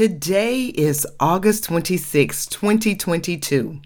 Today is August 26, 2022.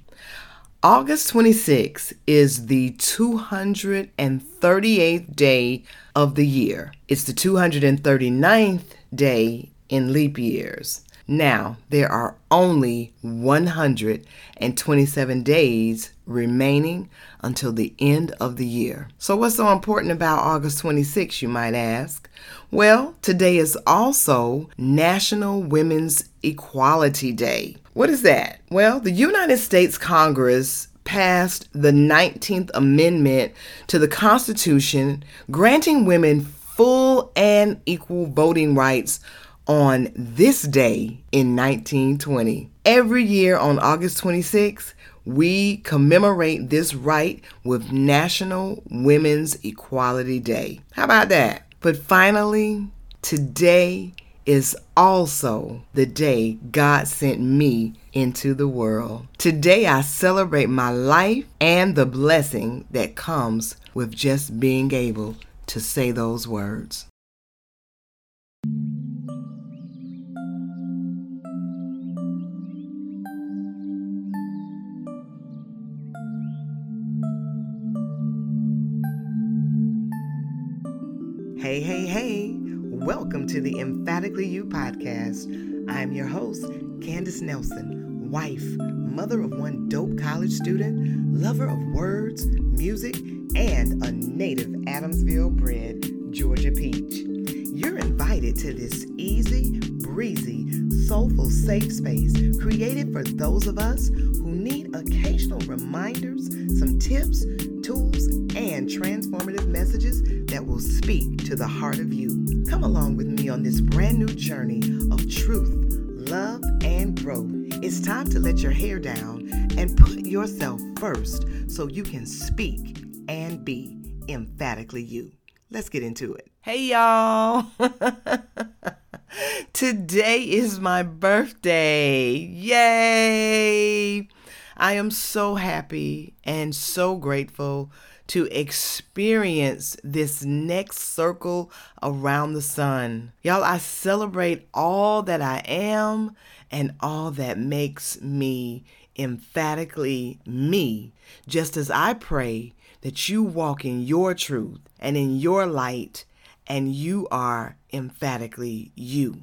August 26 is the 238th day of the year. It's the 239th day in leap years. Now, there are only 127 days remaining until the end of the year. So, what's so important about August 26, you might ask? Well, today is also National Women's Equality Day. What is that? Well, the United States Congress passed the 19th Amendment to the Constitution, granting women full and equal voting rights on this day in 1920. Every year on August 26, we commemorate this right with National Women's Equality Day. How about that? But finally, today is also the day God sent me into the world. Today I celebrate my life and the blessing that comes with just being able to say those words. Hey, hey, hey. Welcome to the Emphatically You podcast. I'm your host, Candace Nelson, wife, mother of one dope college student, lover of words, music, and a native Adamsville bred Georgia peach. You're invited to this easy, breezy, soulful, safe space created for those of us who need occasional reminders, some tips, tools, and transformative messages that will speak to the heart of you. Come along with me on this brand new journey of truth, love, and growth. It's time to let your hair down and put yourself first so you can speak and be emphatically you. Let's get into it. Hey, y'all. Today is my birthday. Yay! I am so happy and so grateful to experience this next circle around the sun. Y'all, I celebrate all that I am and all that makes me emphatically me, just as I pray that you walk in your truth and in your light and you are emphatically you.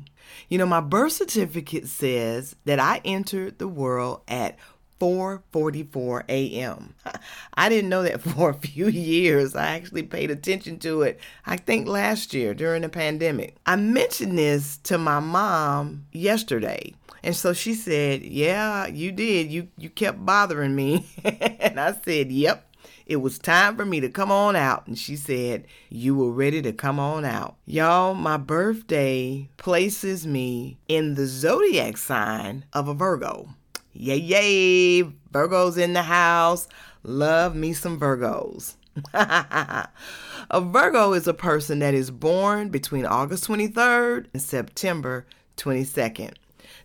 You know, my birth certificate says that I entered the world at 4:44 a.m. I didn't know that for a few years. I actually paid attention to it. I think last year during the pandemic. I mentioned this to my mom yesterday. And so she said, "Yeah, you did. You you kept bothering me." and I said, "Yep. It was time for me to come on out. And she said, You were ready to come on out. Y'all, my birthday places me in the zodiac sign of a Virgo. Yay, yay. Virgos in the house. Love me some Virgos. a Virgo is a person that is born between August 23rd and September 22nd.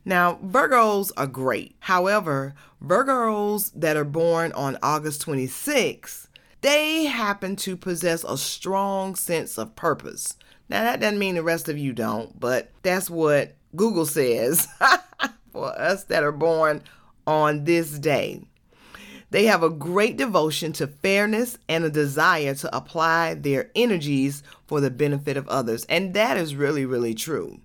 Now, Virgos are great. However, Virgos that are born on August 26th, they happen to possess a strong sense of purpose. Now, that doesn't mean the rest of you don't, but that's what Google says us that are born on this day. They have a great devotion to fairness and a desire to apply their energies for the benefit of others. And that is really, really true.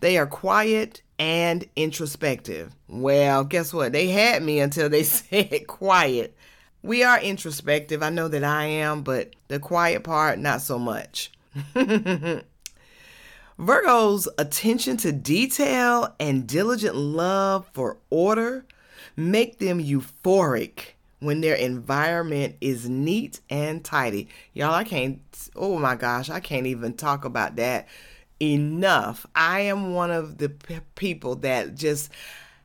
They are quiet and introspective. Well, guess what? They had me until they said quiet. We are introspective. I know that I am, but the quiet part, not so much. Virgo's attention to detail and diligent love for order make them euphoric when their environment is neat and tidy. Y'all, I can't, oh my gosh, I can't even talk about that enough. I am one of the p- people that just,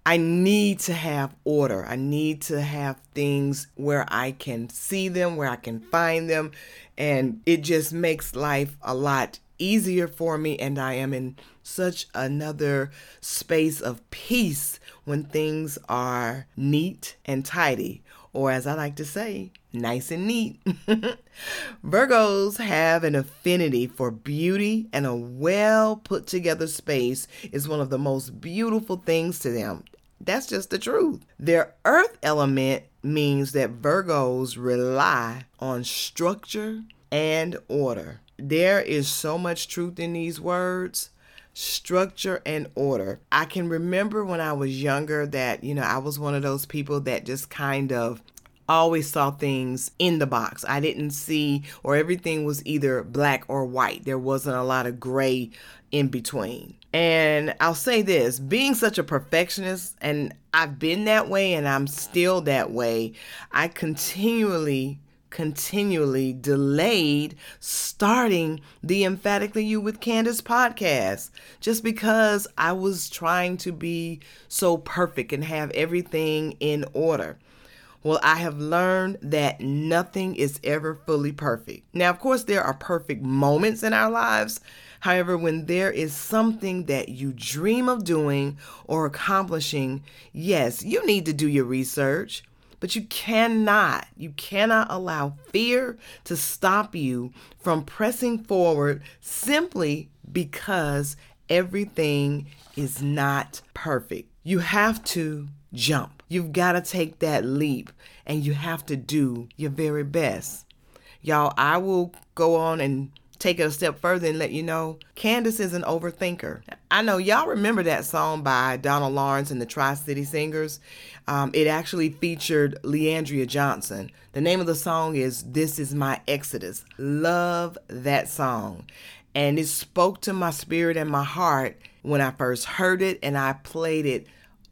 I need to have order. I need to have things where I can see them, where I can find them. And it just makes life a lot easier for me. And I am in such another space of peace when things are neat and tidy or as I like to say, nice and neat. Virgos have an affinity for beauty, and a well put together space is one of the most beautiful things to them. That's just the truth. Their earth element means that Virgos rely on structure and order. There is so much truth in these words structure and order. I can remember when I was younger that, you know, I was one of those people that just kind of always saw things in the box. I didn't see, or everything was either black or white. There wasn't a lot of gray in between. And I'll say this being such a perfectionist, and I've been that way and I'm still that way, I continually continually delayed starting the Emphatically You with Candace podcast just because I was trying to be so perfect and have everything in order. Well, I have learned that nothing is ever fully perfect. Now, of course, there are perfect moments in our lives. However, when there is something that you dream of doing or accomplishing, yes, you need to do your research. But you cannot, you cannot allow fear to stop you from pressing forward simply because everything is not perfect. You have to jump. You've got to take that leap and you have to do your very best. Y'all, I will go on and take it a step further and let you know Candace is an overthinker. I know y'all remember that song by Donald Lawrence and the Tri City Singers. Um, it actually featured Le'Andria Johnson. The name of the song is This Is My Exodus. Love that song. And it spoke to my spirit and my heart when I first heard it, and I played it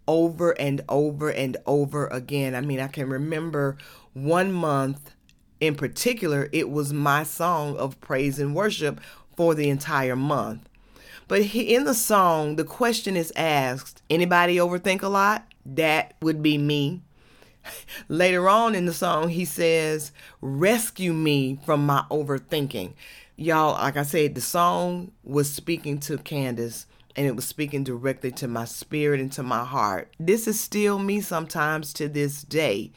over and over and over again. I mean, I can remember one month in particular, it was my song of praise and worship for the entire month. But in the song, the question is asked anybody overthink a lot? That would be me. Later on in the song, he says, Rescue me from my overthinking. Y'all, like I said, the song was speaking to Candace and it was speaking directly to my spirit and to my heart. This is still me sometimes to this day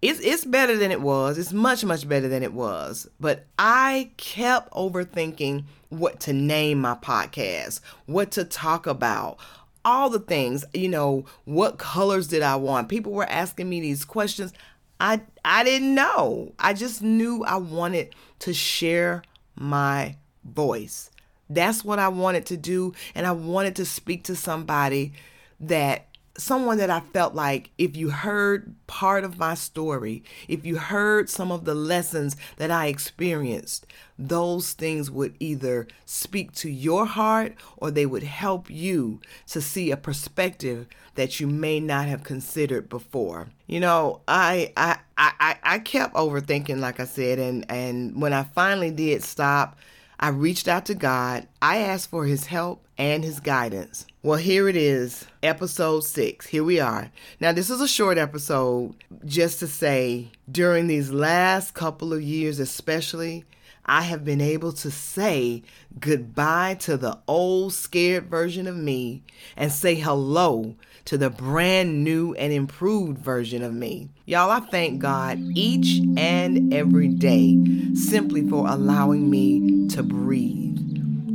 it's it's better than it was. It's much much better than it was. But I kept overthinking what to name my podcast, what to talk about, all the things. You know, what colors did I want? People were asking me these questions. I I didn't know. I just knew I wanted to share my voice. That's what I wanted to do and I wanted to speak to somebody that someone that I felt like if you heard part of my story, if you heard some of the lessons that I experienced, those things would either speak to your heart or they would help you to see a perspective that you may not have considered before. You know, I I I, I kept overthinking, like I said, and, and when I finally did stop, I reached out to God. I asked for his help and his guidance. Well, here it is, episode six. Here we are. Now, this is a short episode just to say during these last couple of years, especially, I have been able to say goodbye to the old scared version of me and say hello to the brand new and improved version of me. Y'all, I thank God each and every day simply for allowing me to breathe.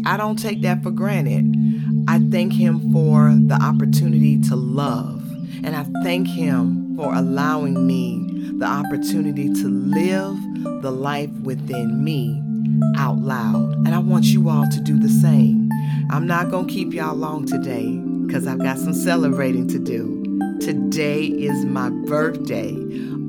I don't take that for granted. I thank Him for the opportunity to love. And I thank Him for allowing me the opportunity to live the life within me out loud. And I want you all to do the same. I'm not going to keep y'all long today because I've got some celebrating to do. Today is my birthday,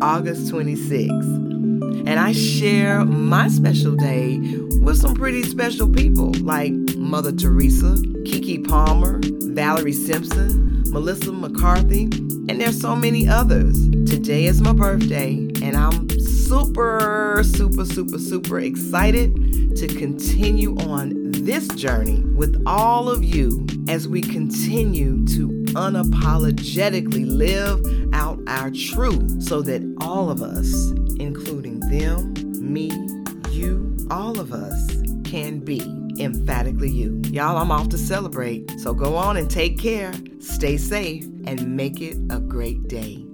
August 26th. And I share my special day with some pretty special people like Mother Teresa, Keke Palmer, Valerie Simpson, Melissa McCarthy, and there's so many others. Today is my birthday, and I'm super, super, super, super excited to continue on this journey with all of you as we continue to unapologetically live out our truth so that all of us, including them, me, you, all of us, can be emphatically you. Y'all, I'm off to celebrate. So go on and take care, stay safe, and make it a great day.